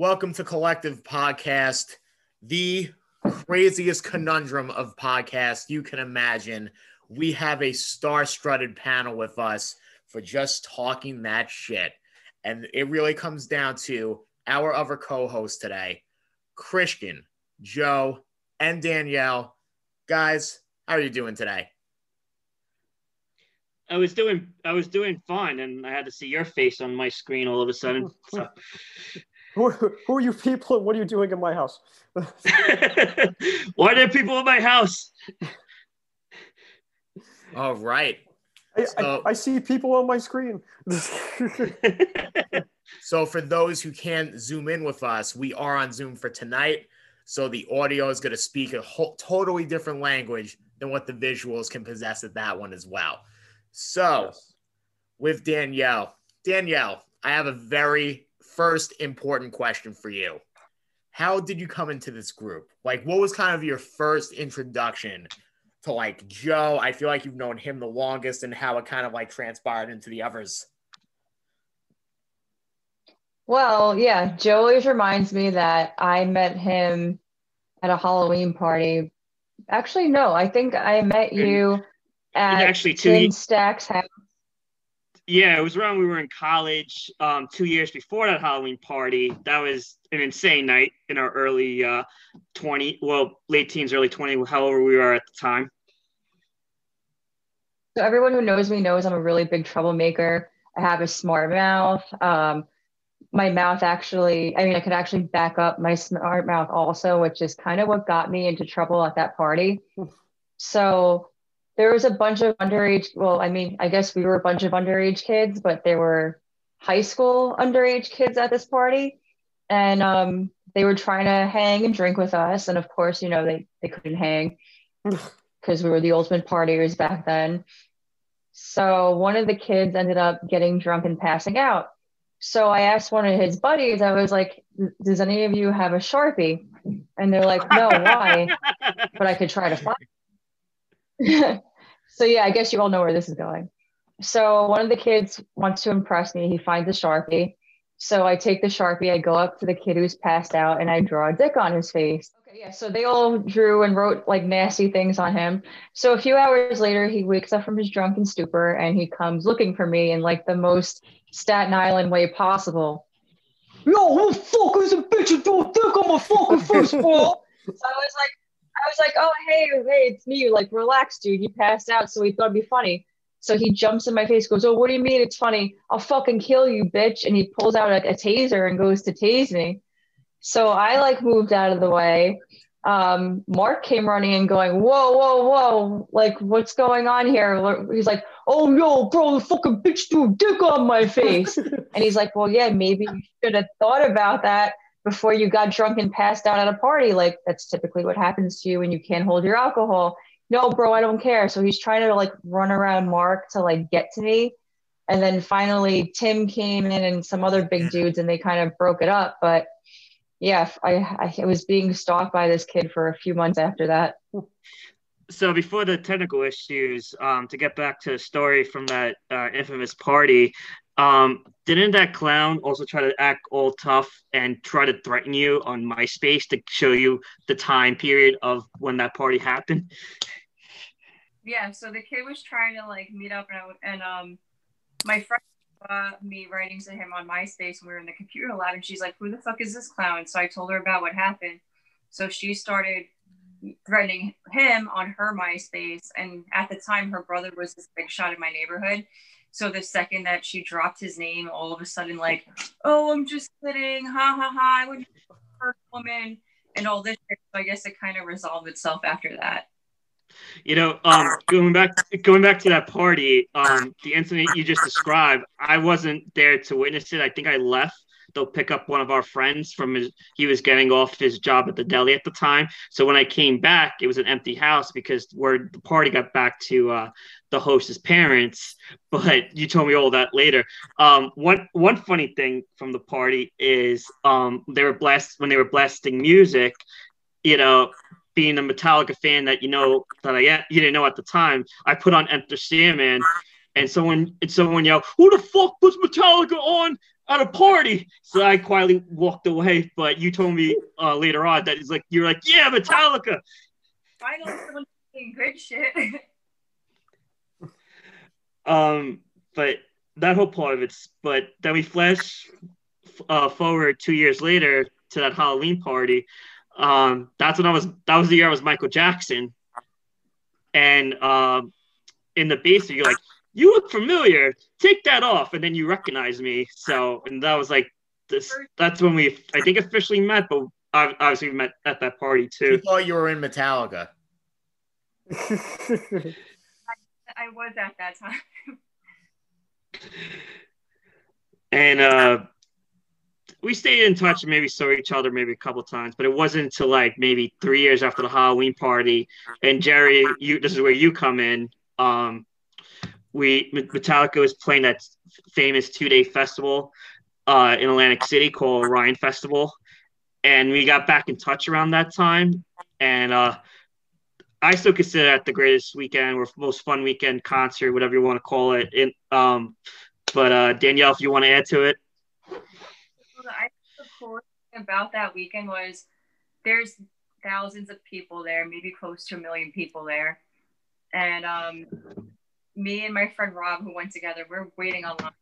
Welcome to Collective Podcast, the craziest conundrum of podcasts you can imagine. We have a star studded panel with us for just talking that shit. And it really comes down to our other co hosts today, Christian, Joe, and Danielle. Guys, how are you doing today? I was doing I was doing fine, and I had to see your face on my screen all of a sudden. So. Who, who are you people and what are you doing in my house? Why are there people in my house? All right. I, so, I, I see people on my screen. so, for those who can't zoom in with us, we are on Zoom for tonight. So, the audio is going to speak a whole, totally different language than what the visuals can possess at that one as well. So, yes. with Danielle, Danielle, I have a very first important question for you. How did you come into this group? Like, what was kind of your first introduction to like Joe? I feel like you've known him the longest, and how it kind of like transpired into the others. Well, yeah, Joe always reminds me that I met him at a Halloween party. Actually, no, I think I met you at actually two Stacks house. Yeah, it was around we were in college, um, two years before that Halloween party. That was an insane night in our early uh, 20, well, late teens, early 20, however we were at the time. So everyone who knows me knows I'm a really big troublemaker. I have a smart mouth. Um, my mouth actually, I mean, I could actually back up my smart mouth also, which is kind of what got me into trouble at that party. So there was a bunch of underage well i mean i guess we were a bunch of underage kids but there were high school underage kids at this party. And um, they were trying to hang and drink with us. And of course you know they, they couldn't hang because we were the ultimate partiers back then. So one of the kids ended up getting drunk and passing out. So i asked one of his buddies i was like does any of you have a sharpie? And they're like no why? But i could try to find So yeah, I guess you all know where this is going. So one of the kids wants to impress me. He finds a sharpie. So I take the sharpie, I go up to the kid who's passed out, and I draw a dick on his face. Okay, yeah. So they all drew and wrote like nasty things on him. So a few hours later, he wakes up from his drunken stupor and he comes looking for me in like the most Staten Island way possible. Yo, who the fuck is a bitch and throw a dick on my fucking face, bro? so I was like, I was like, oh, hey, hey, it's me. Like, relax, dude. You passed out, so he thought it'd be funny. So he jumps in my face, goes, oh, what do you mean it's funny? I'll fucking kill you, bitch. And he pulls out like a taser and goes to tase me. So I like moved out of the way. Um, Mark came running and going, whoa, whoa, whoa, like what's going on here? He's like, oh, yo, bro, the fucking bitch threw a dick on my face. and he's like, well, yeah, maybe you should have thought about that before you got drunk and passed out at a party. Like that's typically what happens to you when you can't hold your alcohol. No, bro, I don't care. So he's trying to like run around Mark to like get to me. And then finally Tim came in and some other big dudes and they kind of broke it up. But yeah, I, I was being stalked by this kid for a few months after that. So before the technical issues, um, to get back to the story from that uh, infamous party, um, didn't that clown also try to act all tough and try to threaten you on MySpace to show you the time period of when that party happened? Yeah, so the kid was trying to like meet up and, and um, my friend saw me writing to him on MySpace when we were in the computer lab, and she's like, "Who the fuck is this clown?" So I told her about what happened. So she started threatening him on her MySpace, and at the time, her brother was this big shot in my neighborhood. So the second that she dropped his name, all of a sudden, like, oh, I'm just kidding, ha ha ha, I would hurt woman, and all this. So I guess it kind of resolved itself after that. You know, um, going back going back to that party, um, the incident you just described, I wasn't there to witness it. I think I left they'll pick up one of our friends from his he was getting off his job at the deli at the time so when i came back it was an empty house because where the party got back to uh, the host's parents but you told me all that later um, one one funny thing from the party is um, they were blessed when they were blasting music you know being a Metallica fan that you know that I you didn't know at the time, I put on Enter Sandman, and someone and someone yelled, "Who the fuck puts Metallica on?" at a party. So I quietly walked away. But you told me uh, later on that it's like you're like, yeah, Metallica. Finally, someone's saying good shit. Um, but that whole part of it's. But then we flash uh, forward two years later to that Halloween party. Um, that's when I was. That was the year I was Michael Jackson. And um, in the basement, you're like, "You look familiar. Take that off." And then you recognize me. So, and that was like this. That's when we, I think, officially met. But ob- obviously, we met at that party too. You too. thought you were in Metallica. I was at that time. and uh we stayed in touch and maybe saw each other maybe a couple times but it wasn't until like maybe three years after the halloween party. And jerry you this is where you come in. Um we metallica was playing that famous two-day festival uh in atlantic city called Orion festival. And we got back in touch around that time. And uh I still consider that the greatest weekend or most fun weekend concert, whatever you want to call it. In, um, but uh, Danielle, if you want to add to it, I the coolest thing about that weekend was there's thousands of people there, maybe close to a million people there. And um, me and my friend Rob, who went together, we're waiting online.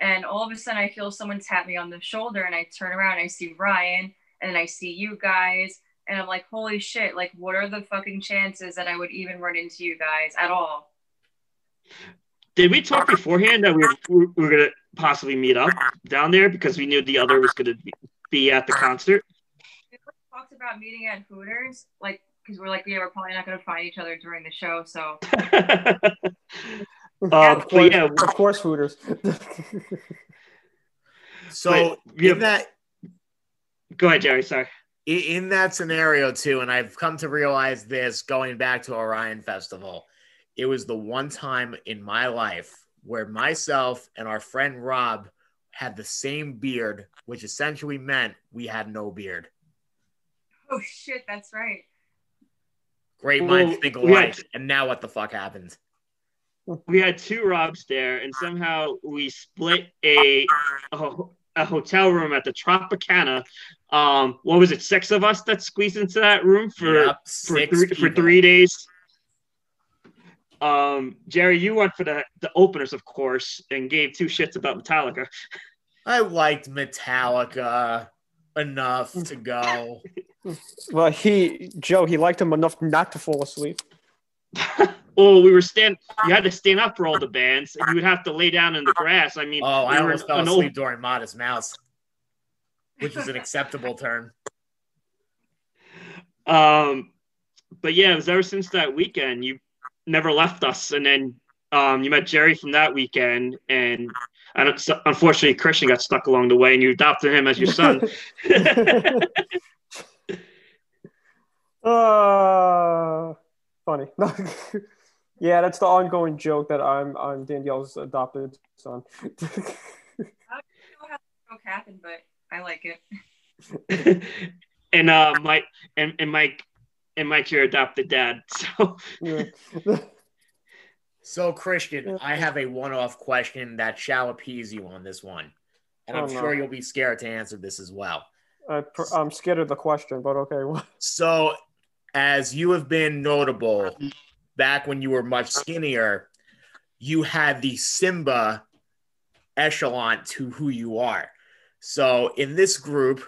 And all of a sudden, I feel someone tap me on the shoulder, and I turn around, and I see Ryan, and then I see you guys, and I'm like, holy shit, like, what are the fucking chances that I would even run into you guys at all? did we talk beforehand that we were, we were going to possibly meet up down there because we knew the other was going to be at the concert? We talked about meeting at Hooters, like, because we're like, yeah, we're probably not going to find each other during the show. So um, of, course, yeah, of course, Hooters. So But we in that go ahead, Jerry. Sorry. I- in that scenario too, and I've come to realize this going back to Orion Festival, it was the one time in my life where myself and our friend Rob had the same beard, which essentially meant we had no beard. oh shit, that's right. Great Well, minds think alike. had- And now what the fuck happened? we had two Robs there, and somehow we split a a, a hotel room at the Tropicana. Um, what was it? Six of us that squeezed into that room for Yep, for six three, for three days. Um, Jerry, you went for the the openers, of course, and gave two shits about Metallica. I liked Metallica enough to go. well, he Joe, he liked him enough not to fall asleep. oh, we were stand. You had to stand up for all the bands, and you would have to lay down in the grass. I mean, Oh, I we were almost fell asleep old- during Modest Mouse, which is an acceptable term. Um, but yeah, it was ever since that weekend. You never left us, and then um, you met Jerry from that weekend, and I don't, so, unfortunately, Christian got stuck along the way, and you adopted him as your son. uh, funny. yeah, that's the ongoing joke that I'm I'm Danielle's adopted son. I don't know how the joke happened, but I like it. and uh, Mike and, and Mike and Mike, your adopted dad. So Yeah. So, Christian, I have a one off question that shall appease you on this one. And I'm Oh, no. sure you'll be scared to answer this as well. I, pr- I'm scared of the question, but okay. So, as you have been notable back when you were much skinnier, you had the Simba echelon to who you are. So, in this group,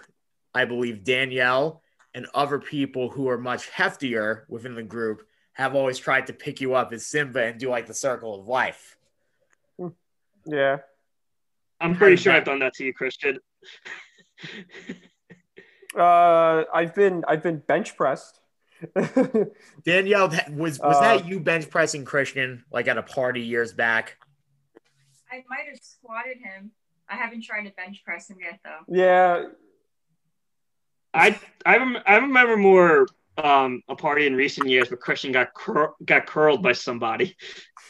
I believe Danielle and other people who are much heftier within the group have always tried to pick you up as Simba and do like the circle of life. Yeah. I'm pretty sure? I've done that to you, Christian. Uh, I've been I've been bench pressed. Danielle, that was was Uh, that you bench pressing Christian like at a party years back? I might have squatted him. I haven't tried to bench press him yet, though. yeah. I I, rem- I remember more um, a party in recent years where Christian got cur- got curled by somebody,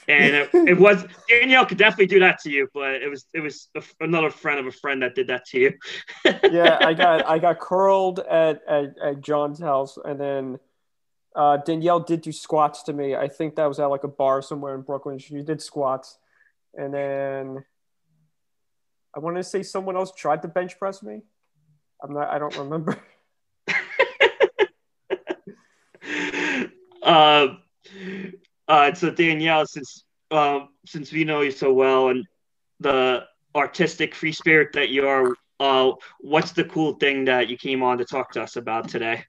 and it, it was Danielle could definitely do that to you, but it was it was a, another friend of a friend that did that to you. yeah, I got I got curled at, at, at John's house, and then uh, Danielle did do squats to me. I think that was at like a bar somewhere in Brooklyn. She did squats, and then I want to say someone else tried to bench press me. I'm not. I don't remember. uh, uh, so Danielle, since um, since we know you so well and the artistic free spirit that you are, uh, what's the cool thing that you came on to talk to us about today?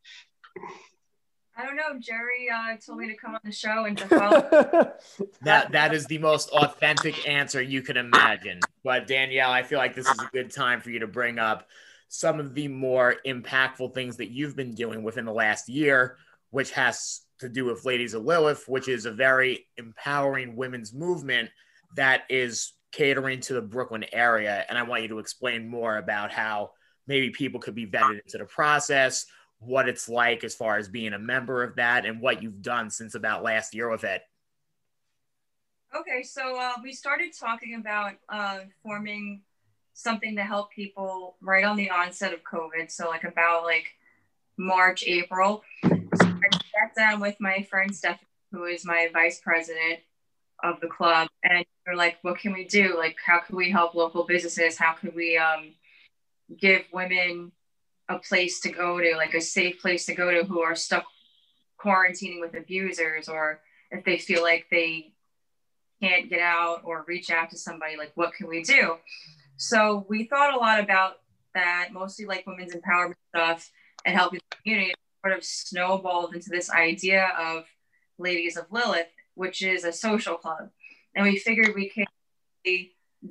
I don't know. Jerry uh, told me to come on the show and to follow. that that is the most authentic answer you can imagine. But Danielle, I feel like this is a good time for you to bring up some of the more impactful things that you've been doing within the last year, which has to do with Ladies of Lilith, which is a very empowering women's movement that is catering to the Brooklyn area. And I want you to explain more about how maybe people could be vetted into the process what it's like as far as being a member of that and what you've done since about last year with it. Okay, so uh, we started talking about uh, forming something to help people right on the onset of COVID. So, like about like March, April. So I sat down with my friend Stephanie, who is my vice president of the club, and we're like, "What can we do? Like, how can we help local businesses? How can we um, give women a place to go to, like a safe place to go to who are stuck quarantining with abusers, or if they feel like they can't get out or reach out to somebody, like what can we do? So we thought a lot about that, mostly like women's empowerment stuff and helping the community. Sort of snowballed into this idea of Ladies of Lilith, which is a social club, and we figured we could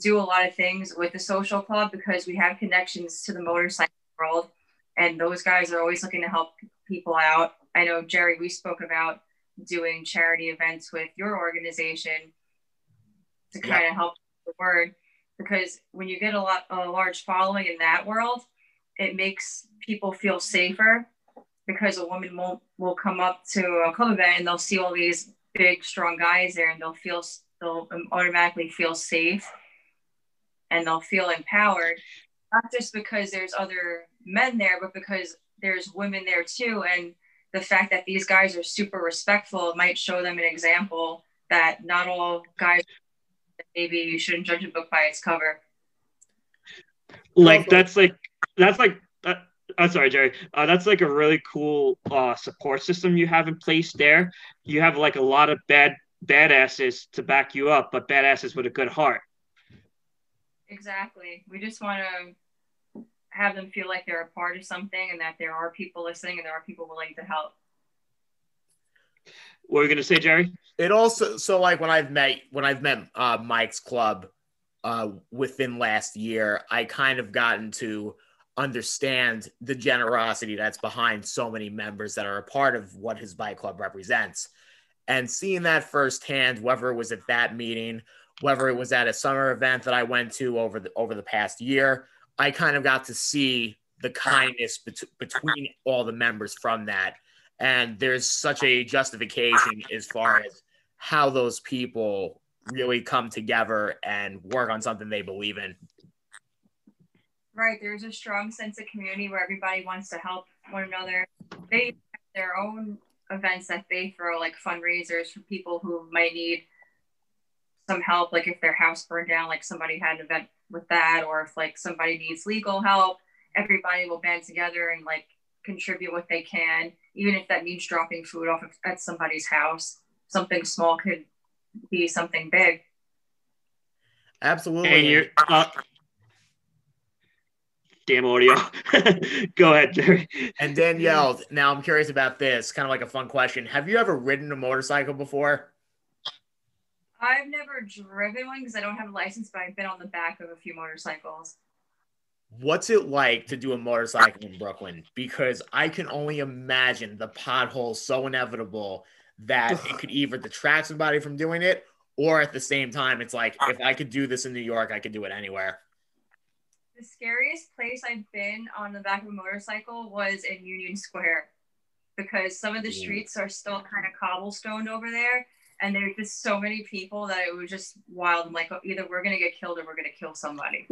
do a lot of things with the social club because we have connections to the motorcycle world and those guys are always looking to help people out. I know Jerry, we spoke about doing charity events with your organization to kind of help the word because when you get a lot a large following in that world, it makes people feel safer because a woman will will come up to a club event and they'll see all these big strong guys there and they'll feel they'll automatically feel safe and they'll feel empowered not just because there's other men there, but because there's women there too. And the fact that these guys are super respectful might show them an example that not all guys maybe you shouldn't judge a book by its cover. Like that's like that's like uh, I'm sorry, Jerry. Uh, that's like a really cool uh, support system you have in place there. You have like a lot of bad badasses to back you up, but badasses with a good heart. Exactly. We just want to have them feel like they're a part of something and that there are people listening and there are people willing to help. What are you gonna say, Jerry? It also so like when I've met when I've met uh, Mike's club uh, within last year, I kind of gotten to understand the generosity that's behind so many members that are a part of what his bike club represents. And seeing that firsthand, whether it was at that meeting, whether it was at a summer event that I went to over the over the past year, I kind of got to see the kindness bet- between all the members from that. And there's such a justification as far as how those people really come together and work on something they believe in. Right. There's a strong sense of community where everybody wants to help one another. They have their own events that they throw, like fundraisers for people who might need some help, like if their house burned down, like somebody had an event with that, or if like somebody needs legal help, everybody will band together and like contribute what they can, even if that means dropping food off at somebody's house. Something small could be something big. Absolutely. And you're, uh, damn audio. Go ahead, Jerry. And Danielle, now I'm curious about this, kind of like a fun question. Have you ever ridden a motorcycle before? I've never driven one because I don't have a license, but I've been on the back of a few motorcycles. What's it like to do a motorcycle in Brooklyn? Because I can only imagine the potholes so inevitable that it could either detract somebody from doing it, or at the same time, it's like if I could do this in New York, I could do it anywhere. The scariest place I've been on the back of a motorcycle was in Union Square because some of the streets are still kind of cobblestoned over there and there's just so many people that it was just wild. I'm like, oh, either we're gonna get killed or we're gonna kill somebody.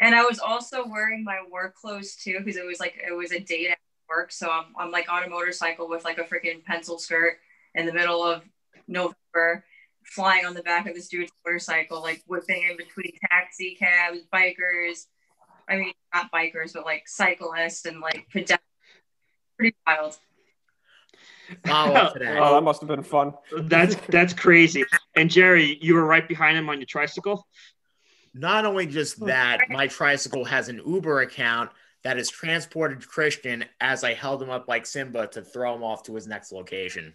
and I was also wearing my work clothes too because it was like it was a date at work. So I'm I'm like on a motorcycle with like a freaking pencil skirt in the middle of November, flying on the back of this dude's motorcycle, like whipping in between taxi cabs, bikers. I mean, not bikers, but like cyclists and like pedestrians. Pretty wild. Follow today. Oh, that must have been fun. That's that's crazy. And Jerry, you were right behind him on your tricycle. Not only just that, my tricycle has an Uber account that has transported Christian as I held him up like Simba to throw him off to his next location.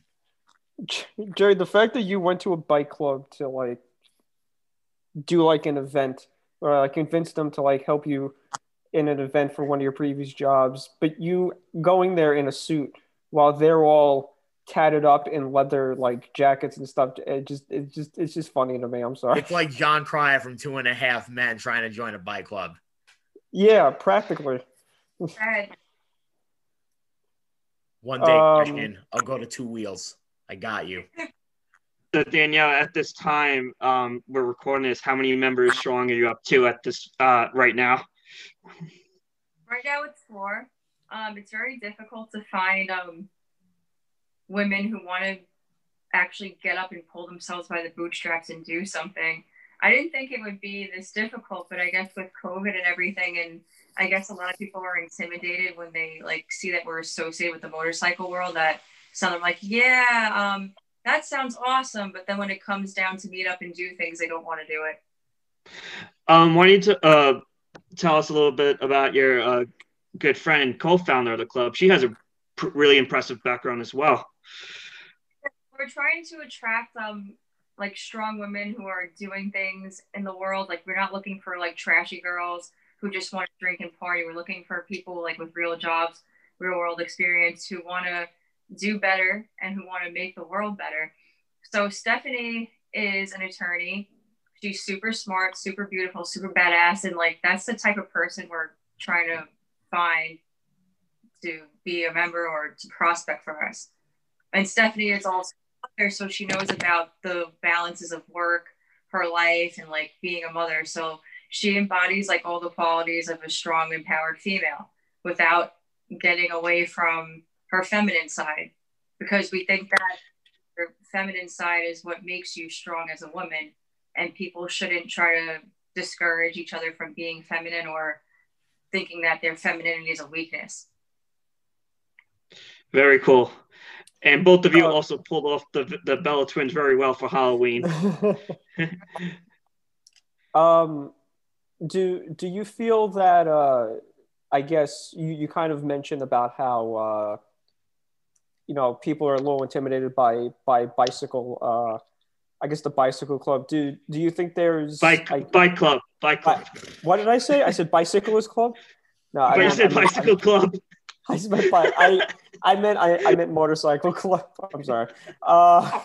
Jerry, the fact that you went to a bike club to like do like an event or like convince them to like help you in an event for one of your previous jobs, but you going there in a suit while they're all tatted up in leather like jackets and stuff. It just it just it's just funny to me. I'm sorry. It's like Jon Cryer from Two and a Half Men trying to join a bike club. Yeah, practically. One day, Um, Christian, I'll go to two wheels. I got you. So Danielle, at this time, um, we're recording this. How many members strong are you up to at this uh, right now? Right now it's four. Um, it's very difficult to find um, women who want to actually get up and pull themselves by the bootstraps and do something. I didn't think it would be this difficult, but I guess with COVID and everything, and I guess a lot of people are intimidated when they like see that we're associated with the motorcycle world. That some them like, yeah, um, that sounds awesome, but then when it comes down to meet up and do things, they don't want to do it. Um, why don't you t- uh, tell us a little bit about your uh, good friend co-founder of the club? She has a pr- really impressive background as well. we're trying to attract um like strong women who are doing things in the world like we're not looking for like trashy girls who just want to drink and party we're looking for people like with real jobs real world experience who want to do better and who want to make the world better so stephanie is an attorney she's super smart super beautiful super badass and like that's the type of person we're trying to find to be a member or to prospect for us and Stephanie is also there, so she knows about the balances of work, her life, and like being a mother. So she embodies like all the qualities of a strong, empowered female without getting away from her feminine side, because we think that her feminine side is what makes you strong as a woman, and people shouldn't try to discourage each other from being feminine or thinking that their femininity is a weakness. Very cool. And both of you Uh, also pulled off the the Bella twins very well for Halloween. um, do do you feel that? Uh, I guess you, you kind of mentioned about how uh, you know people are a little intimidated by by bicycle. I guess the bicycle club. Do do you think there's Bike I- bike club, bike club. what did I say? I said bicyclist club. No, I you said I bicycle club. I meant bi- I I meant I, I meant motorcycle club. I'm sorry. Uh,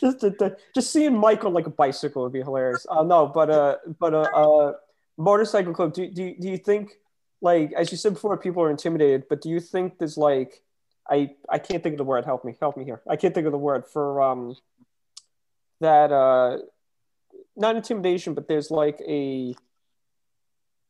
just to, to- just seeing Mike on like a bicycle would be hilarious. Uh, no, but uh, but uh, uh, motorcycle club. Do, do do you think like as you said before, people are intimidated, but do you think there's like I I can't think of the word. Help me, help me here. I can't think of the word for um that uh not intimidation, but there's like a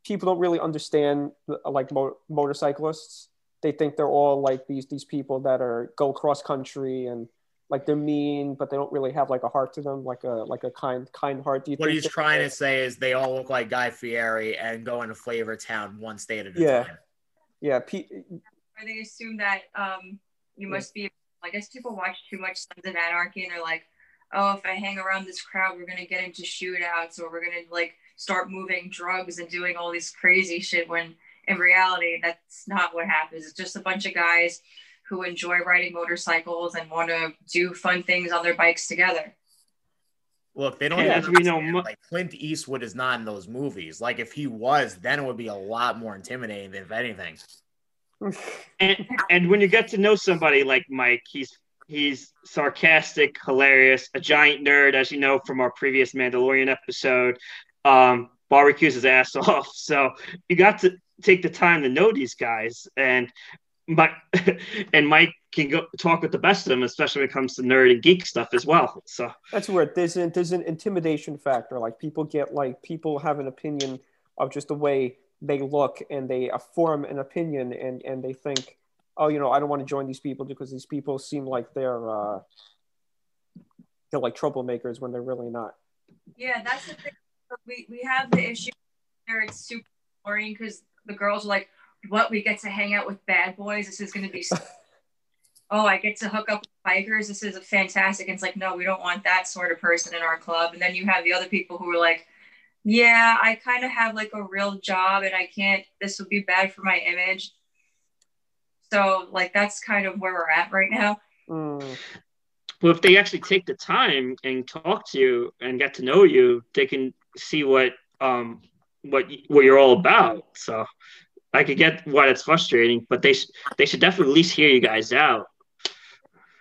people don't really understand uh, like mo- motorcyclists. They think they're all like these these people that are go cross country and like they're mean, but they don't really have like a heart to them, like a like a kind kind heart. Do you What think he's that- trying to say is they all look like Guy Fieri and go into Flavor Town one state at a Yeah. time. Yeah, pe- or they assume that um, you Yeah. must be. I guess people watch too much Sons of Anarchy and they're like, oh, if I hang around this crowd, we're gonna get into shootouts or we're gonna like start moving drugs and doing all this crazy shit. When in reality, that's not what happens. It's just a bunch of guys who enjoy riding motorcycles and want to do fun things on their bikes together. Look, they don't Yeah, even as we know, mo- like Clint Eastwood is not in those movies. Like if he was, then it would be a lot more intimidating than if anything. and and when you get to know somebody like Mike, he's he's sarcastic, hilarious, a giant nerd, as you know from our previous Mandalorian episode. Um, barbecues his ass off. So you got to take the time to know these guys, and Mike and Mike can go talk with the best of them, especially when it comes to nerd and geek stuff as well. So That's weird. There's an there's an intimidation factor. Like people get like people have an opinion of just the way they look, and they form an opinion, and and they think, oh, you know, I don't want to join these people because these people seem like they're uh, they're like troublemakers when they're really not. Yeah, that's the thing. We we have the issue where it's super boring because the girls are like, "What? We get to hang out with bad boys. This is going to be." So- oh, I get to hook up with bikers. This is a fantastic. And it's like, no, we don't want that sort of person in our club. And then you have the other people who are like, yeah, I kind of have like a real job and I can't, this would be bad for my image. So, like, that's kind of where we're at right now. Mm. Well, if they actually take the time and talk to you and get to know you, they can see what um what what you're all about. So I could get why it's frustrating, but they sh- they should definitely at least hear you guys out.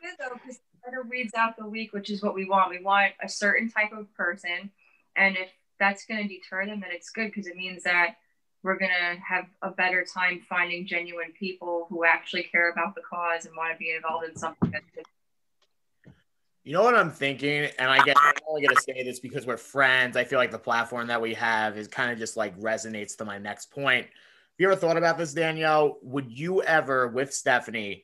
Good though, because better weeds out the weak, which is what we want. We want a certain type of person, and if that's going to deter them, then it's good because it means that we're going to have a better time finding genuine people who actually care about the cause and want to be involved in something. You know what I'm thinking, and I guess I'm only gonna say this because we're friends. I feel like the platform that we have is kind of just like resonates to my next point. Have you ever thought about this, Danielle? Would you ever, with Stephanie,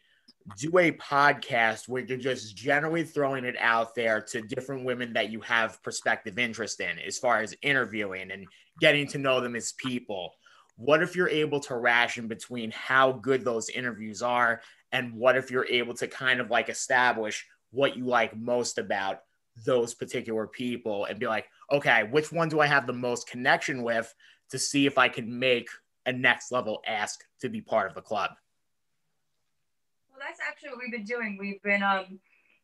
do a podcast where you're just generally throwing it out there to different women that you have prospective interest in, as far as interviewing and getting to know them as people? What if you're able to ration between how good those interviews are, and what if you're able to kind of like establish what you like most about those particular people and be like, okay, which one do I have the most connection with to see if I can make a next level ask to be part of the club? Well, that's actually what we've been doing. We've been um,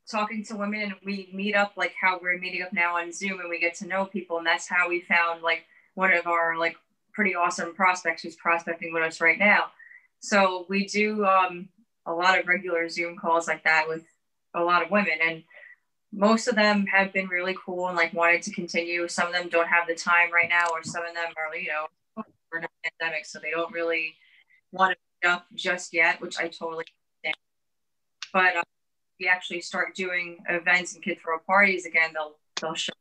talking to women and we meet up like how we're meeting up now on Zoom and we get to know people. And that's how we found like one of our like pretty awesome prospects who's prospecting with us right now. So we do um, a lot of regular Zoom calls like that with a lot of women and most of them have been really cool and like wanted to continue. Some of them don't have the time right now, or some of them are, you know, we're in a pandemic, so they don't really want to up just yet, which I totally understand. But uh, we actually start doing events and kid throw parties again, they'll they'll show,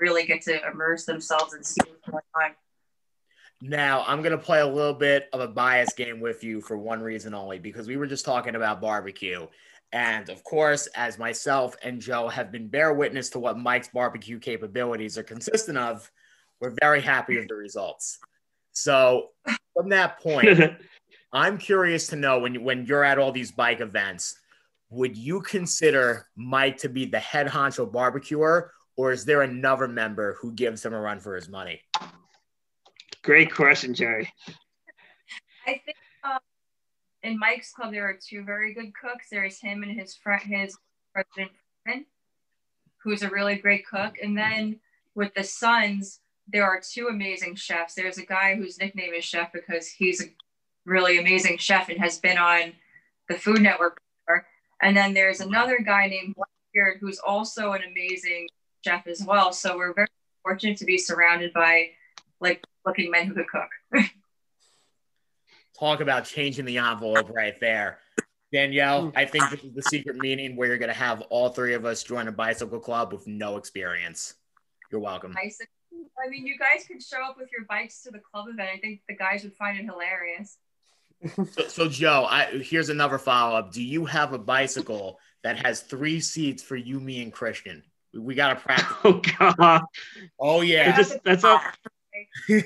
really get to immerse themselves and see what's going on. Now, I'm going to play a little bit of a bias game with you for one reason only, because we were just talking about barbecue. And of course, as myself and Joe have been bear witness to what Mike's barbecue capabilities are consistent of, we're very happy with the results. So, from that point, I'm curious to know when when you're at all these bike events, would you consider Mike to be the head honcho barbecuer, or is there another member who gives him a run for his money? Great question, Jerry. I think um, in Mike's club there are two very good cooks. There's him and his friend, his president, friend, who's a really great cook. And then with the sons, there are two amazing chefs. There's a guy whose nickname is Chef because he's a really amazing chef and has been on the Food Network before. And then there's another guy named Blackbeard who's also an amazing chef as well. So we're very fortunate to be surrounded by like looking men who could cook. Talk about changing the envelope right there. Danielle, hmm. I think this is the secret meeting where you're going to have all three of us join a bicycle club with no experience. You're welcome. Bicycle. I mean, you guys could show up with your bikes to the club event. I think the guys would find it hilarious. So, so Joe, I, here's another follow up. Do you have a bicycle that has three seats for you, me, and Christian? We, we got to practice. Oh God, Oh yeah. just that's all.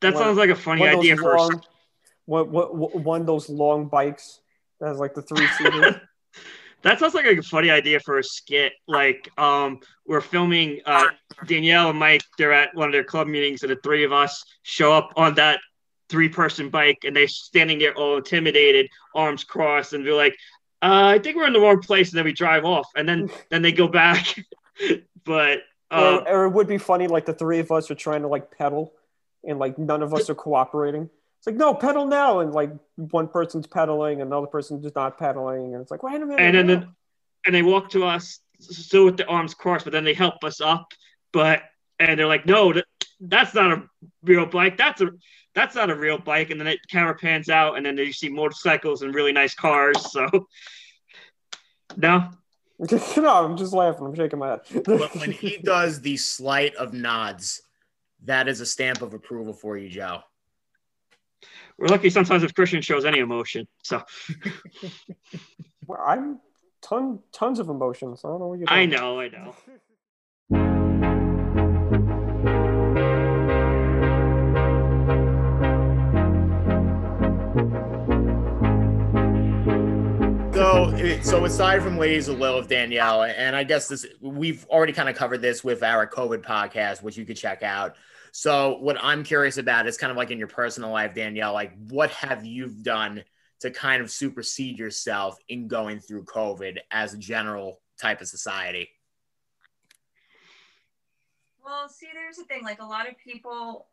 That One- sounds like a funny idea for. long, what, what, what, one of those long bikes that has like the three seaters. That sounds like a funny idea for a skit. Like, um, we're filming uh, Danielle and Mike. They're at one of their club meetings, and the three of us show up on that three-person bike, and they're standing there all intimidated, arms crossed, and we're like, uh, "I think we're in the wrong place." And then we drive off, and then then they go back. but um, or, or it would be funny, like the three of us are trying to like pedal, and like none of us are cooperating. It's like no, pedal now, and like one person's pedaling, another person's just not pedaling, and it's like wait a minute. and then the, and they walk to us still with the arms crossed, but then they help us up. But and they're like, no, that, that's not a real bike. That's a that's not a real bike. And then the camera pans out, and then you see motorcycles and really nice cars. So no, no, I'm just laughing. I'm shaking my head. But when he does the slight of nods, that is a stamp of approval for you, Joe. we're lucky sometimes if Christian shows any emotion. So Well, I'm ton tons of emotions. I don't know what you're. I know, I know. So, aside from Ladies of Lilith, Danielle, and I guess this we've already kind of covered this with our COVID podcast, which you could check out. So, what I'm curious about is kind of like in your personal life, Danielle, like what have you done to kind of supersede yourself in going through COVID as a general type of society? Well, see, there's the thing. Like a lot of people,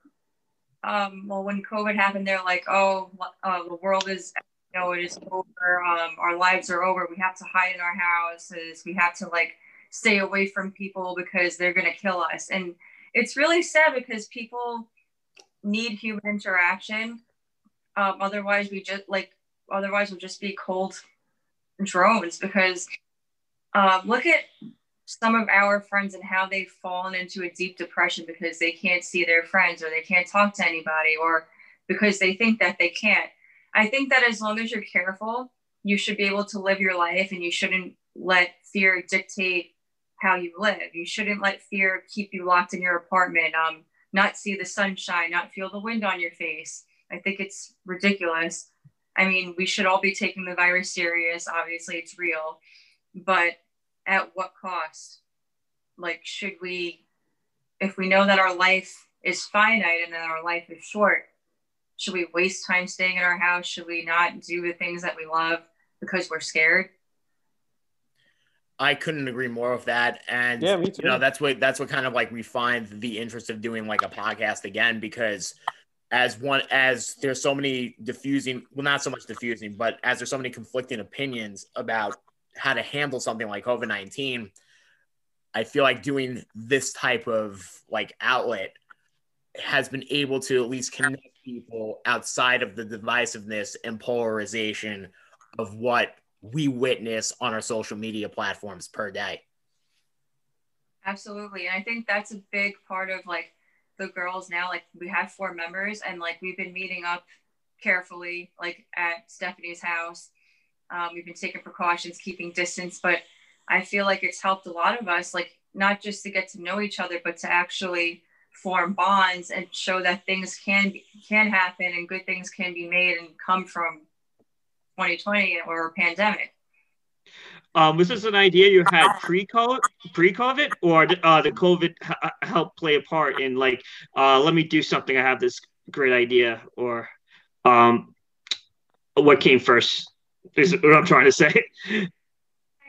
um, well, when COVID happened, they're like, "Oh, uh, the world is, know, it is over. Um, our lives are over. We have to hide in our houses. We have to like stay away from people because they're gonna kill us." And it's really sad because people need human interaction. Um, otherwise, we just like, otherwise, we'll just be cold drones. Because uh, look at some of our friends and how they've fallen into a deep depression because they can't see their friends or they can't talk to anybody or because they think that they can't. I think that as long as you're careful, you should be able to live your life and you shouldn't let fear dictate how you live. You shouldn't let fear keep you locked in your apartment, um, not see the sunshine, not feel the wind on your face. I think it's ridiculous. I mean, we should all be taking the virus serious. Obviously, it's real, but at what cost? Like, should we, if we know that our life is finite and that our life is short, should we waste time staying in our house? Should we not do the things that we love because we're scared? I couldn't agree more with that. And Yeah, me too. you know, that's what that's what kind of like refined the interest of doing like a podcast again because as one as there's so many diffusing well not so much diffusing, but as there's so many conflicting opinions about how to handle something like COVID-19, I feel like doing this type of like outlet has been able to at least connect people outside of the divisiveness and polarization of what we witness on our social media platforms per day. Absolutely. And I think that's a big part of like the girls now. Like we have four members and like we've been meeting up carefully, like at Stephanie's house. Um, we've been taking precautions, keeping distance, but I feel like it's helped a lot of us, like not just to get to know each other, but to actually form bonds and show that things can be, can happen and good things can be made and come from 2020 or a pandemic. Um, was this an idea you had pre-COVID, pre-COVID, or uh, the COVID h- helped play a part in like, uh, let me do something. I have this great idea, or um, what came first? Is what I'm trying to say.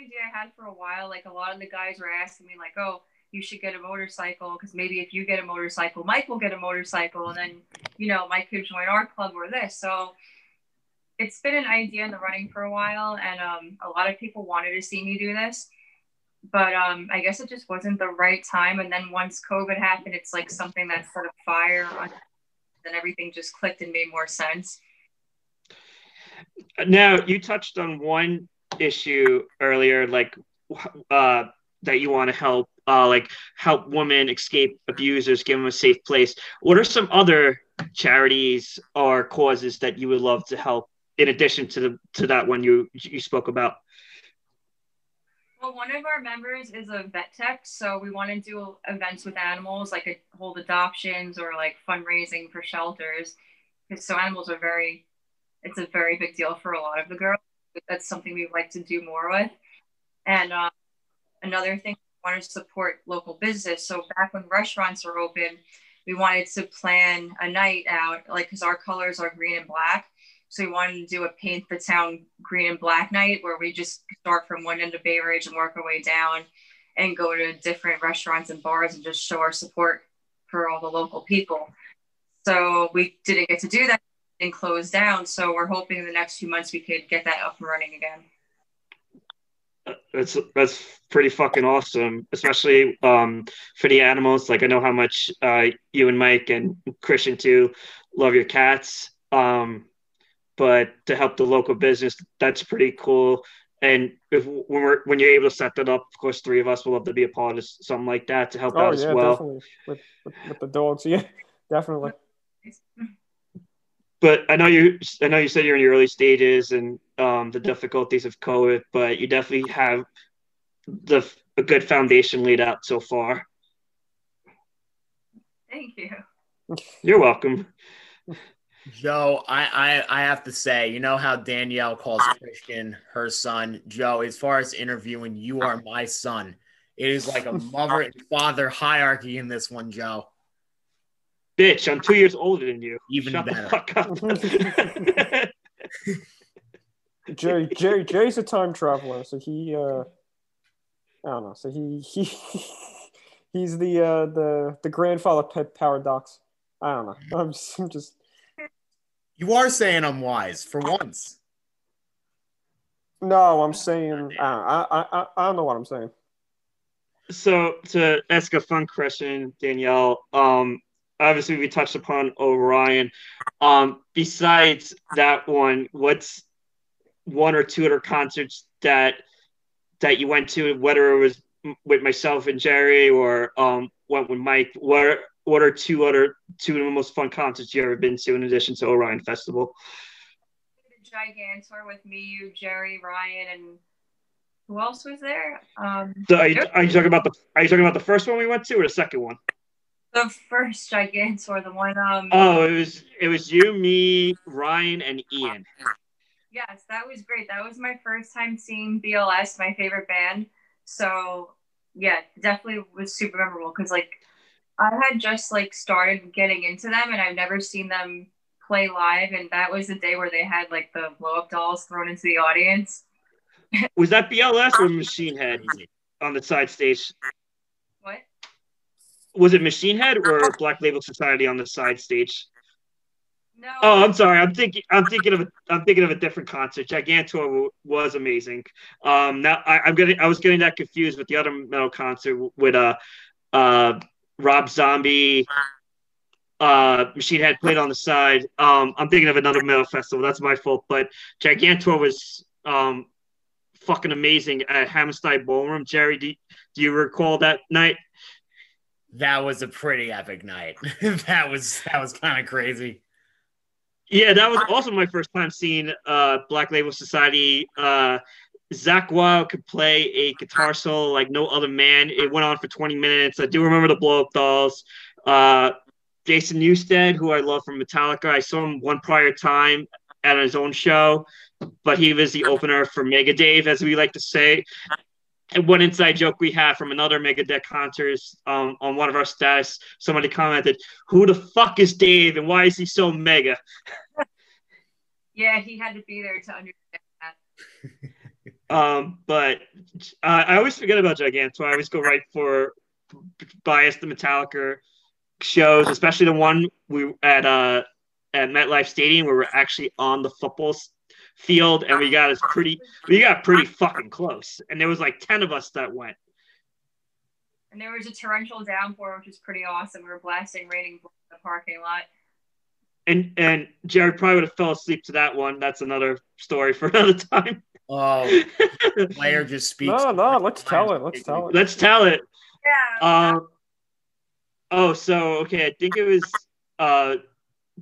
idea I had for a while. Like a lot of the guys were asking me, like, "Oh, you should get a motorcycle because maybe if you get a motorcycle, Mike will get a motorcycle, and then you know Mike could join our club or this." So it's been an idea in the running for a while, and um, a lot of people wanted to see me do this, but um, I guess it just wasn't the right time. And then once COVID happened, it's like something that set a fire, on, then everything just clicked and made more sense. Now you touched on one issue earlier, like uh, that you want to help, uh, like help women escape abusers, give them a safe place. What are some other charities or causes that you would love to help in addition to the to that one you you spoke about? Well, one of our members is a vet tech, so we want to do events with animals, like hold adoptions or like fundraising for shelters. Because so animals are very, it's a very big deal for a lot of the girls. That's something we'd like to do more with. And uh, another thing, we want to support local business. So back when restaurants were open, we wanted to plan a night out, like because our colors are green and black. So we wanted to do a paint the town green and black night where we just start from one end of Bay Ridge and work our way down and go to different restaurants and bars and just show our support for all the local people. So we didn't get to do that and close down. So we're hoping in the next few months we could get that up and running again. That's that's pretty fucking awesome, especially um, for the animals. Like I know how much uh, you and Mike and Christian too love your cats. Um, but to help the local business, that's pretty cool. And if when we're when you're able to set that up, of course, three of us will love to be a part of something like that to help Oh out as well. definitely with, with with the dogs. Yeah, definitely. But I know you. I know you said you're in your early stages and um, the difficulties of COVID, but you definitely have the a good foundation laid out so far. Thank you. You're welcome. Joe, I, I I have to say, you know how Danielle calls Christian her son. Joe, as far as interviewing, you are my son. It is like a mother and father hierarchy in this one, Joe. Bitch, I'm two years older than you. Even Shut better. the fuck up. Jerry, Jerry, Jerry's a time traveler, so he, uh, I don't know, so he, he, he's the, uh, the, the grandfather pet paradox. I don't know. I'm just, I'm just You are saying I'm wise for once. no, I'm saying, I, I, I, I don't know what I'm saying. so to ask a fun question, Danielle. Um, obviously we touched upon Orion. Um, besides that one, what's one or two other concerts that that you went to, whether it was with myself and Jerry or um went with Mike? What are, what are two other two of the most fun concerts you ever been to in addition to Orion Festival? Gigantour with me, you, Jerry, Ryan, and who else was there? Um, So are, you, are you talking about the are you talking about the first one we went to or the second one? The first Gigantour, the one. Um, Oh, it was it was you, me, Ryan, and Ian. Yes, that was great. That was my first time seeing BLS, my favorite band. So yeah, definitely was super memorable because like I had just like started getting into them and I've never seen them play live and that was the day where they had like the blow up dolls thrown into the audience. Was that BLS or Machine Head on the side stage? Was it Machine Head or Black Label Society on the side stage? No. Oh, I'm sorry. I'm thinking. I'm thinking of. A, I'm thinking of a different concert. Gigantour was amazing. Um, now I, I'm getting. I was getting that confused with the other metal concert with uh, uh, Rob Zombie. Uh, Machine Head played on the side. Um, I'm thinking of another metal festival. That's my fault. But Gigantour was um, fucking amazing at Hammerstein Ballroom. Jerry, do, do you recall that night? That was a pretty epic night. that was that was kind of crazy. Yeah, that was also my first time seeing uh, Black Label Society. Uh, Zakk Wylde could play a guitar solo like no other man. It went on for 20 minutes. I do remember the blow up dolls. Uh, Jason Newsted, who I love from Metallica, I saw him one prior time at his own show, but he was the opener for Mega Dave, as we like to say. And one inside joke we have from another Megadeth concert um, on one of our stats, somebody commented, "Who the fuck is Dave, and why is he so mega?" Yeah, he had to be there to understand that. Um, but uh, I always forget about Gigantour. I always go right for bias the Metallica shows, especially the one we at uh at MetLife Stadium where we're actually on the football s- field and we got us pretty we got pretty fucking close. And there was like ten of us that went. And there was a torrential downpour, which was pretty awesome. We were blasting raining in the parking lot. And and Jared probably would have fell asleep to that one. That's another story for another time. Oh, player just speaks. No, no, let's tell it. Let's tell it. Let's tell it. Yeah. Um. Oh, so okay, I think it was uh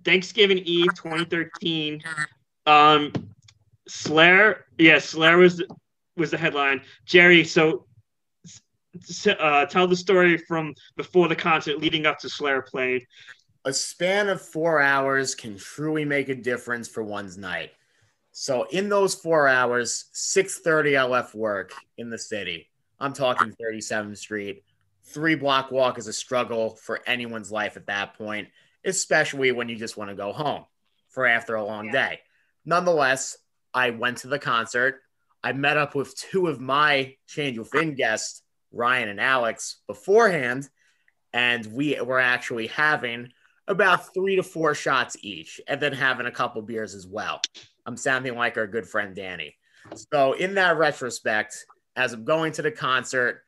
Thanksgiving Eve, 2013. Um, Slayer, yeah, Slayer was was the headline. Jerry, so uh, tell the story from before the concert, leading up to Slayer playing. a span of four hours can truly make a difference for one's night. So in those four hours, 6:30 I left work in the city. I'm talking 37th Street. Three block walk is a struggle for anyone's life at that point, especially when you just want to go home for after a long Yeah. day. Nonetheless, I went to the concert. I met up with two of my Change Within guests, Ryan and Alex, beforehand, and we were actually having about three to four shots each, and then having a couple beers as well. I'm sounding like our good friend Danny. So, in that retrospect, as I'm going to the concert,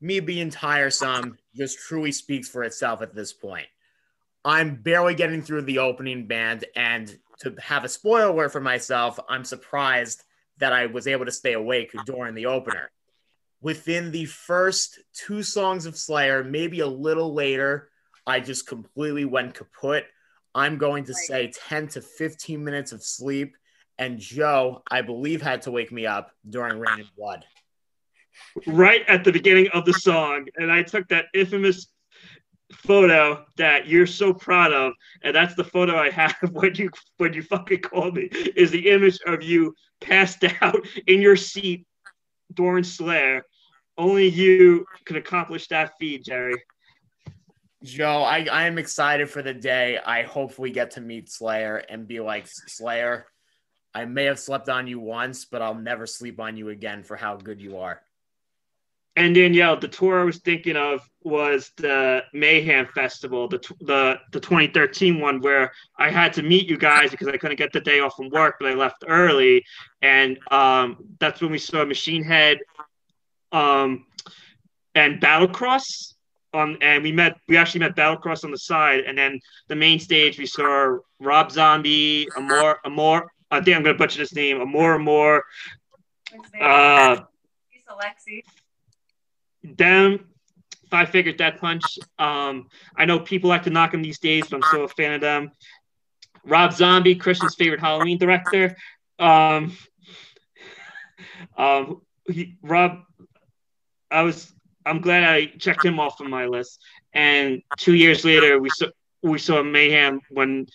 me being tiresome just truly speaks for itself at this point. I'm barely getting through the opening band, and to have a spoiler for myself, I'm surprised that I was able to stay awake during the opener. Within the first two songs of Slayer, maybe a little later, I just completely went kaput. I'm going to say 10 to 15 minutes of sleep. And Joe, I believe, had to wake me up during Raining Blood. Right at the beginning of the song. And I took that infamous photo that you're so proud of, and that's the photo I have when you when you fucking called me, is the image of you passed out in your seat during Slayer. Only you could accomplish that feat, Jerry. Joe, I, I am excited for the day. I hope we get to meet Slayer and be like, Slayer, I may have slept on you once, but I'll never sleep on you again for how good you are. And Danielle, the tour I was thinking of was the Mayhem Festival, the the the 2013 one, where I had to meet you guys because I couldn't get the day off from work, but I left early, and um, that's when we saw Machine Head, um, and Battlecross. Um, and we met, we actually met Battlecross on the side, and then the main stage we saw Rob Zombie, Amor, Amor. I think I'm gonna butcher this name, Amor, Amor. Uh, Alexi them five finger death punch. Um i know people like to knock them these days but i'm still a fan of them. Rob zombie christian's favorite halloween director. Um um he, rob i was i'm glad i checked him off on my list. And two years later we saw we saw mayhem when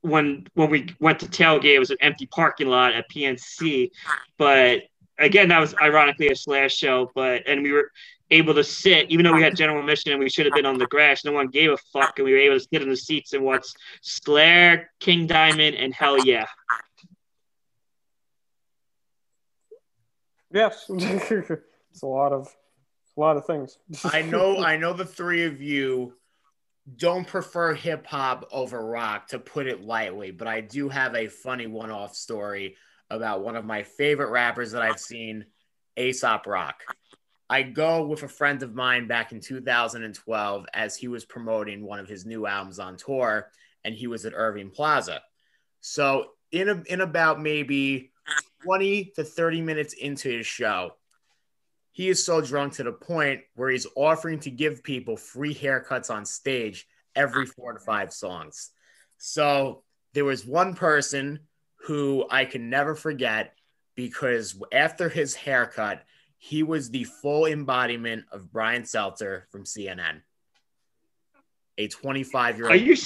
when when we went to tailgate it was an empty parking lot at pnc but again that was ironically a slash show but and we were able to sit, even though we had general admission and we should have been on the grass. No one gave a fuck, and we were able to sit in the seats and watch Slayer, King Diamond, and Hellyeah. Yes, it's a lot of a lot of things. I know, I know the three of you don't prefer hip hop over rock, to put it lightly, but I do have a funny one off story about one of my favorite rappers that I've seen, Aesop Rock. I go with a friend of mine back in 2012 as he was promoting one of his new albums on tour, and he was at Irving Plaza. So in a, in about maybe 20 to 30 minutes into his show, he is so drunk to the point where he's offering to give people free haircuts on stage every four to five songs. So there was one person who I can never forget because after his haircut, he was the full embodiment of Brian Stelter from CNN. A 25 year old. Are you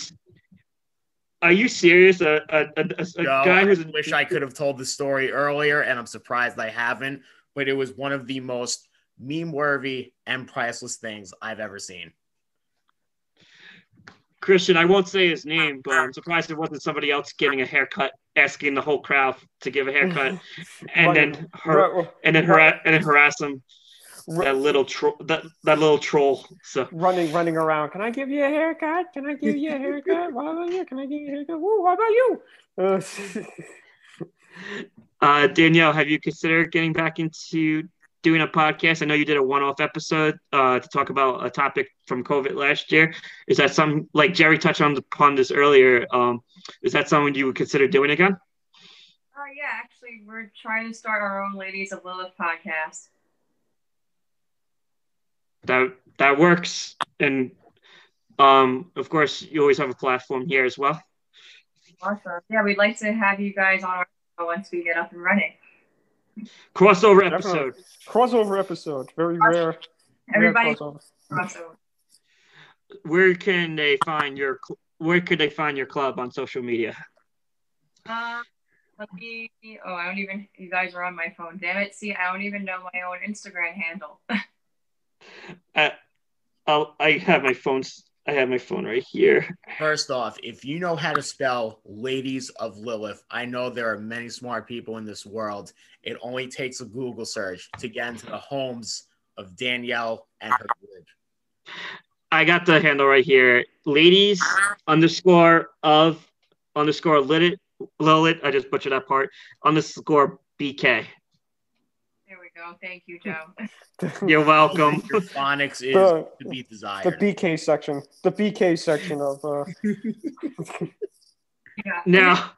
are you serious? A, a, a, a no, guy who's I wish I could have told the story earlier, and I'm surprised I haven't. But it was one of the most meme worthy and priceless things I've ever seen. Christian, I won't say his name, but I'm surprised it wasn't somebody else getting a haircut, asking the whole crowd to give a haircut, and then her, and then her, and then harass him. That little troll, that, that little troll. So running, running around. Can I give you a haircut? Can I give you a haircut? What about you? Can I give you a haircut? Woo, how about you? uh, Danielle, have you considered getting back into doing a podcast? I know you did a one-off episode uh, to talk about a topic from COVID last year. Is that some like Jerry touched on upon this earlier? Um, is that something you would consider doing again? Oh uh, yeah, actually, we're trying to start our own Ladies of Lilith podcast. That that works, and um, of course, you always have a platform here as well. Awesome. Yeah, we'd like to have you guys on our show once we get up and running. Crossover episode. Crossover episode. Very rare. Everybody. Rare crossover. Where can they find your Where could they find your club on social media? Uh, let me. Oh, I don't even. You guys are on my phone. Damn it! See, I don't even know my own Instagram handle. uh, I'll, I have my phone I have my phone right here. First off, if you know how to spell Ladies of Lilith, I know there are many smart people in this world. It only takes a Google search to get into the homes of Danielle and her group. I got the handle right here. Ladies underscore of underscore Lilith. Lilith. I just butchered that part. Underscore BK There we go. Thank you, Joe. You're welcome. phonics is the, to be desired. The BK section. The BK section of. Uh... yeah. Now,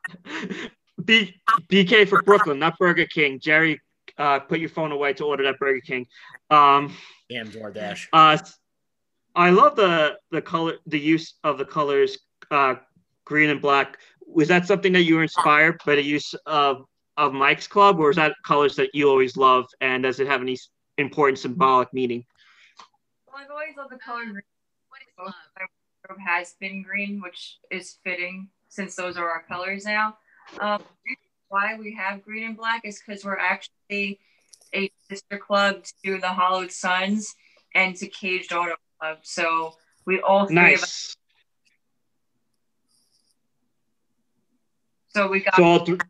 B- BK for Brooklyn, not Burger King. Jerry, uh, put your phone away to order that Burger King. Um, Damn DoorDash. Uh, I love the the color, the use of the colors uh, green and black. Was that something that you were inspired by the use of of Mike's club, or is that colors that you always love? And does it have any important symbolic meaning? Well, I've always loved the color green. Most of my wardrobe has been green, which is fitting since those are our colors now. Um, why we have green and black is because we're actually a sister club to the Hollowed Sons and to Caged Auto Club. So we all three of us. Nice. So we got So all th-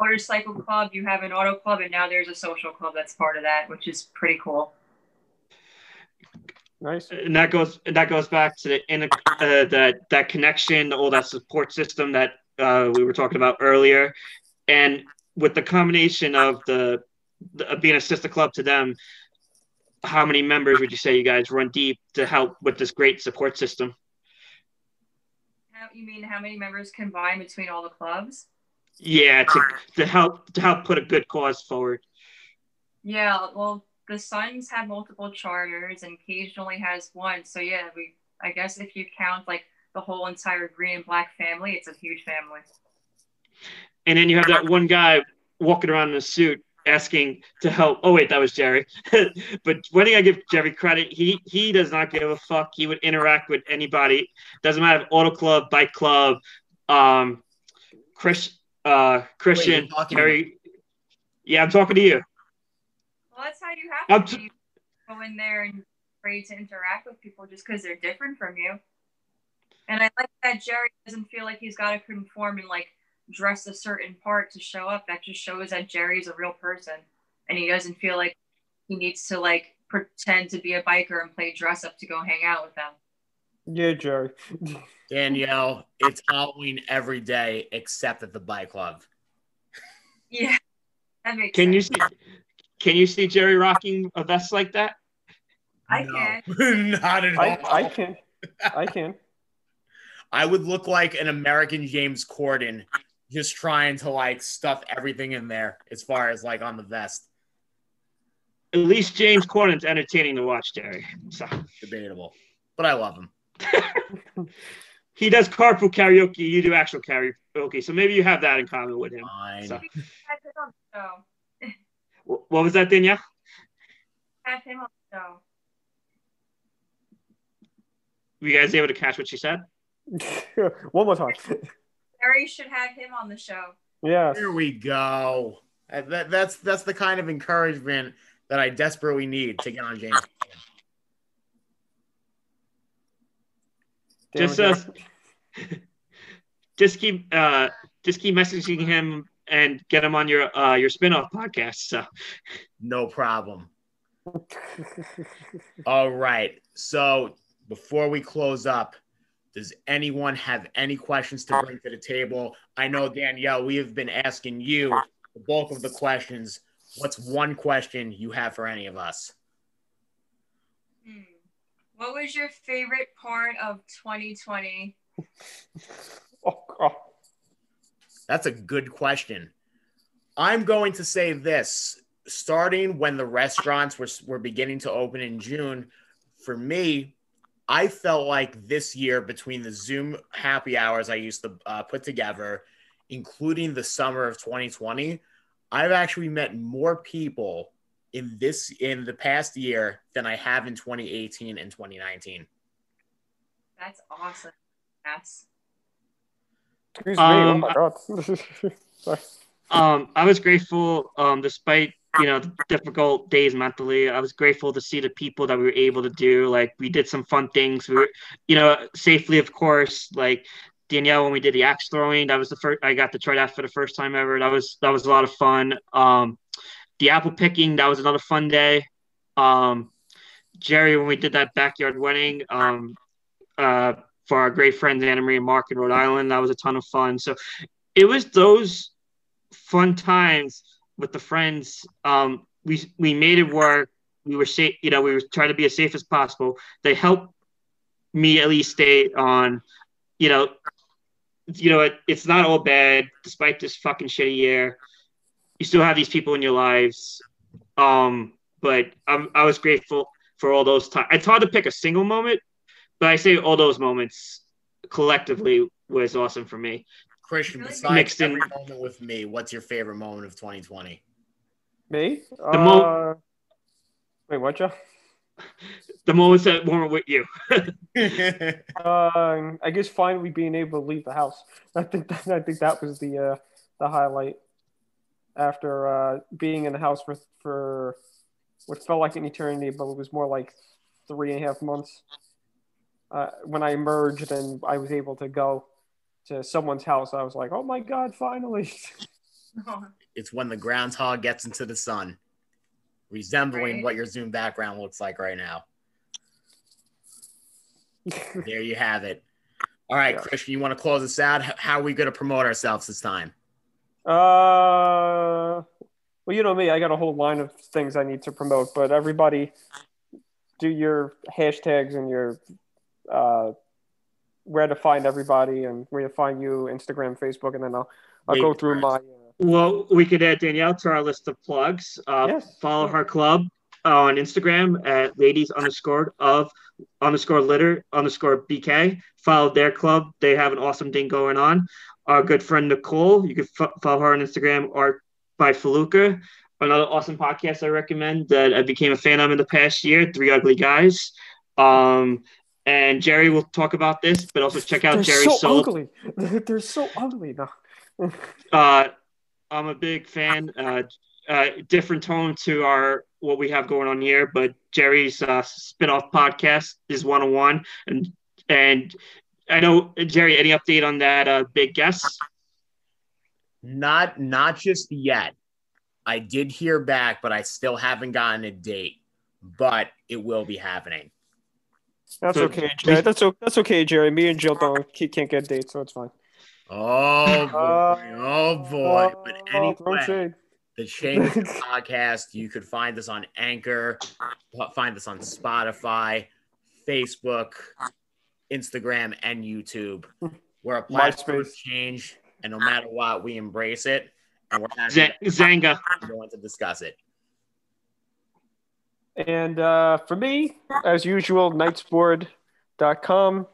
motorcycle club, you have an auto club, and now there's a social club that's part of that, which is pretty cool. nice. and that goes that goes back to the in uh, that that connection, all that support system that uh, we were talking about earlier, and with the combination of the, the uh, being a sister club to them, how many members would you say you guys run deep to help with this great support system? How, you mean how many members combine between all the clubs? Yeah, to, to help to help put a good cause forward. Yeah, well, the Sons have multiple charters, and Caged only has one. So yeah, we I guess if you count like the whole entire green and black family, it's a huge family. and then you have that one guy walking around in a suit asking to help. Oh wait, that was Jerry. but one thing I give Jerry credit, he he does not give a fuck. He would interact with anybody. Doesn't matter if auto club, bike club, um, Chris, uh, Christian, you're talking to Jerry. Yeah, I'm talking to you. Well, that's how you I'm have to t- go in there and afraid to interact with people just because they're different from you. And I like that Jerry doesn't feel like he's got to conform and like dress a certain part to show up. That just shows that Jerry's a real person, and he doesn't feel like he needs to like pretend to be a biker and play dress up to go hang out with them. Yeah, Jerry. Danielle, it's Halloween every day except at the bike club. Yeah, that makes Can you see? Can you see Jerry rocking a vest like that? I No. can. Not at all. I, I can. I can. I would look like an American James Corden just trying to like stuff everything in there as far as like on the vest. At least James Corden's entertaining to watch, Jerry. So Debatable. But I love him. he does carpool karaoke. You do actual karaoke. So maybe you have that in common with him. Fine. So- Have him on the show. Wh- What was that, Danielle? Have him on the show. Were you guys able to catch what she said? One more time. Jerry should have him on the show. Yes. Here we go. Uh, That, that's that's the kind of encouragement that I desperately need to get on James. Just it, uh, just keep uh, just keep messaging him and get him on your uh, your spin-off podcast. So No problem. All right. So before we close up, does anyone have any questions to bring to the table? I know Danielle, we have been asking you the bulk of the questions. What's one question you have for any of us? Hmm. What was your favorite part of 2020? oh, God. That's a good question. I'm going to say this starting when the restaurants were, were beginning to open in June, for me, I felt like this year between the Zoom happy hours I used to uh, put together, including the summer of 2020, I've actually met more people in this in the past year than I have in 2018 and 2019. That's awesome. Yes. Excuse me. oh Um, my God. Sorry. um, I was grateful, um, despite you know difficult days mentally. I was grateful to see the people that we were able to do. Like we did some fun things. We were, you know, safely, of course. Like Danielle, when we did the axe throwing, that was the first. I got to try that for the first time ever. That was that was a lot of fun. Um, the apple picking, that was another fun day. Um, Jerry, when we did that backyard wedding, um, uh, for our great friends Anna Marie and Mark in Rhode Island, that was a ton of fun. So it was those fun times with the friends. Um, we we made it work. We were safe. You know, we were trying to be as safe as possible. They helped me at least stay on. You know, you know it, it's not all bad despite this fucking shitty year. You still have these people in your lives. Um, but I'm, I was grateful for all those times. It's hard to pick a single moment, but I say all those moments collectively was awesome for me. Christian, Really besides mixed in- moment with me, what's your favorite moment of 2020? Me? The mo- Uh, wait, what, Joe? The moments that weren't with you. Um, I guess finally being able to leave the house. I think that, I think that was the uh, the highlight. After uh, being in the house for for what felt like an eternity, but it was more like three and a half months. Uh, when I emerged and I was able to go to someone's house, I was like, "Oh my god, finally!" it's when the groundhog gets into the sun, resembling Right. what your Zoom background looks like right now. There you have it. All right, Yeah. Christian, you want to close us out? How are we going to promote ourselves this time? Uh, well, you know me, I got a whole line of things I need to promote, but everybody do your hashtags and your uh, where to find everybody and where to find you, Instagram, Facebook, and then I'll I'll go through my. Uh, Well, we could add Danielle to our list of plugs. Uh, Yes. Follow her club on Instagram at ladies underscore of underscore lilith underscore BK. Follow their club. They have an awesome thing going on. Our good friend Nicole, you can f- follow her on Instagram, Art by Faluca. Another awesome podcast I recommend that I became a fan of in the past year, Three Ugly Guys. Um, and Jerry will talk about this, but also check out they're Jerry's so solo ugly. They're so ugly now. uh, I'm a big fan. Uh, uh, different tone to our what we have going on here, but Jerry's uh, spin-off podcast is one on one, and and I know Jerry. Any update on that uh, big guest? Not not just yet. I did hear back, but I still haven't gotten a date. But it will be happening. That's So- okay, Jerry. That's that's okay, Jerry. Me and Jill don't can't get dates, so it's fine. Oh boy, Uh, oh boy. But Uh, throw anyway, shade. the Change podcast. You could find us on Anchor, find us on Spotify, Facebook, Instagram, and YouTube. We're a platform of change, and no matter what, we embrace it, and we're happy Z- Zanga. to go on to discuss it. And uh, for me, as usual, nightsport.com,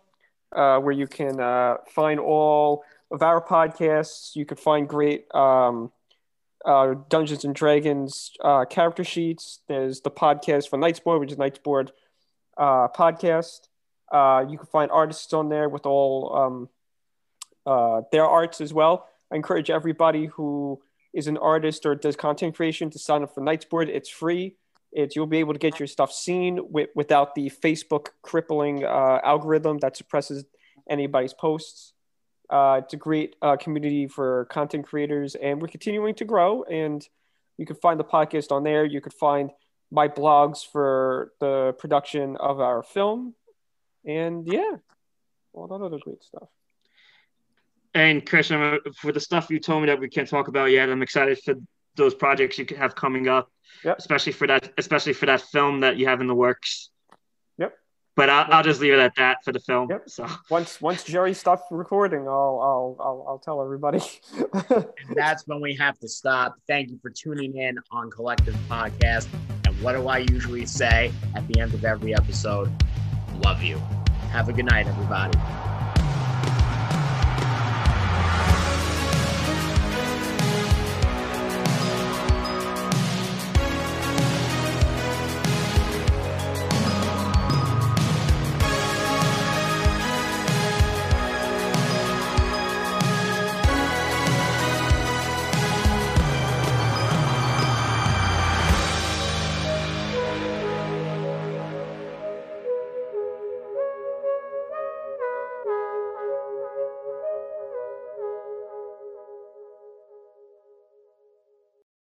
uh, where you can uh, find all of our podcasts. You can find great um, uh, Dungeons and Dragons uh, character sheets. There's the podcast for Nightsport, which is Nightsport uh, podcast. Uh, you can find artists on there with all um, their arts as well. I encourage everybody who is an artist or does content creation to sign up for Nightsport. It's free. It's you'll be able to get your stuff seen with, without the Facebook crippling uh, algorithm that suppresses anybody's posts. Uh, it's a great uh, community for content creators, and we're continuing to grow. And you can find the podcast on there. You could find my blogs for the production of our film, and yeah, all that other great stuff. And uh, for the stuff you told me that we can't talk about yet, I'm excited for those projects you have coming up, Yep. especially for that, especially for that film that you have in the works. Yep. But I'll, I'll just leave it at that for the film. Yep. So Once once Jerry stops recording, I'll I'll I'll, I'll tell everybody. And that's when we have to stop. Thank you for tuning in on Collective Podcast. And what do I usually say at the end of every episode? Love you. Have a good night, everybody.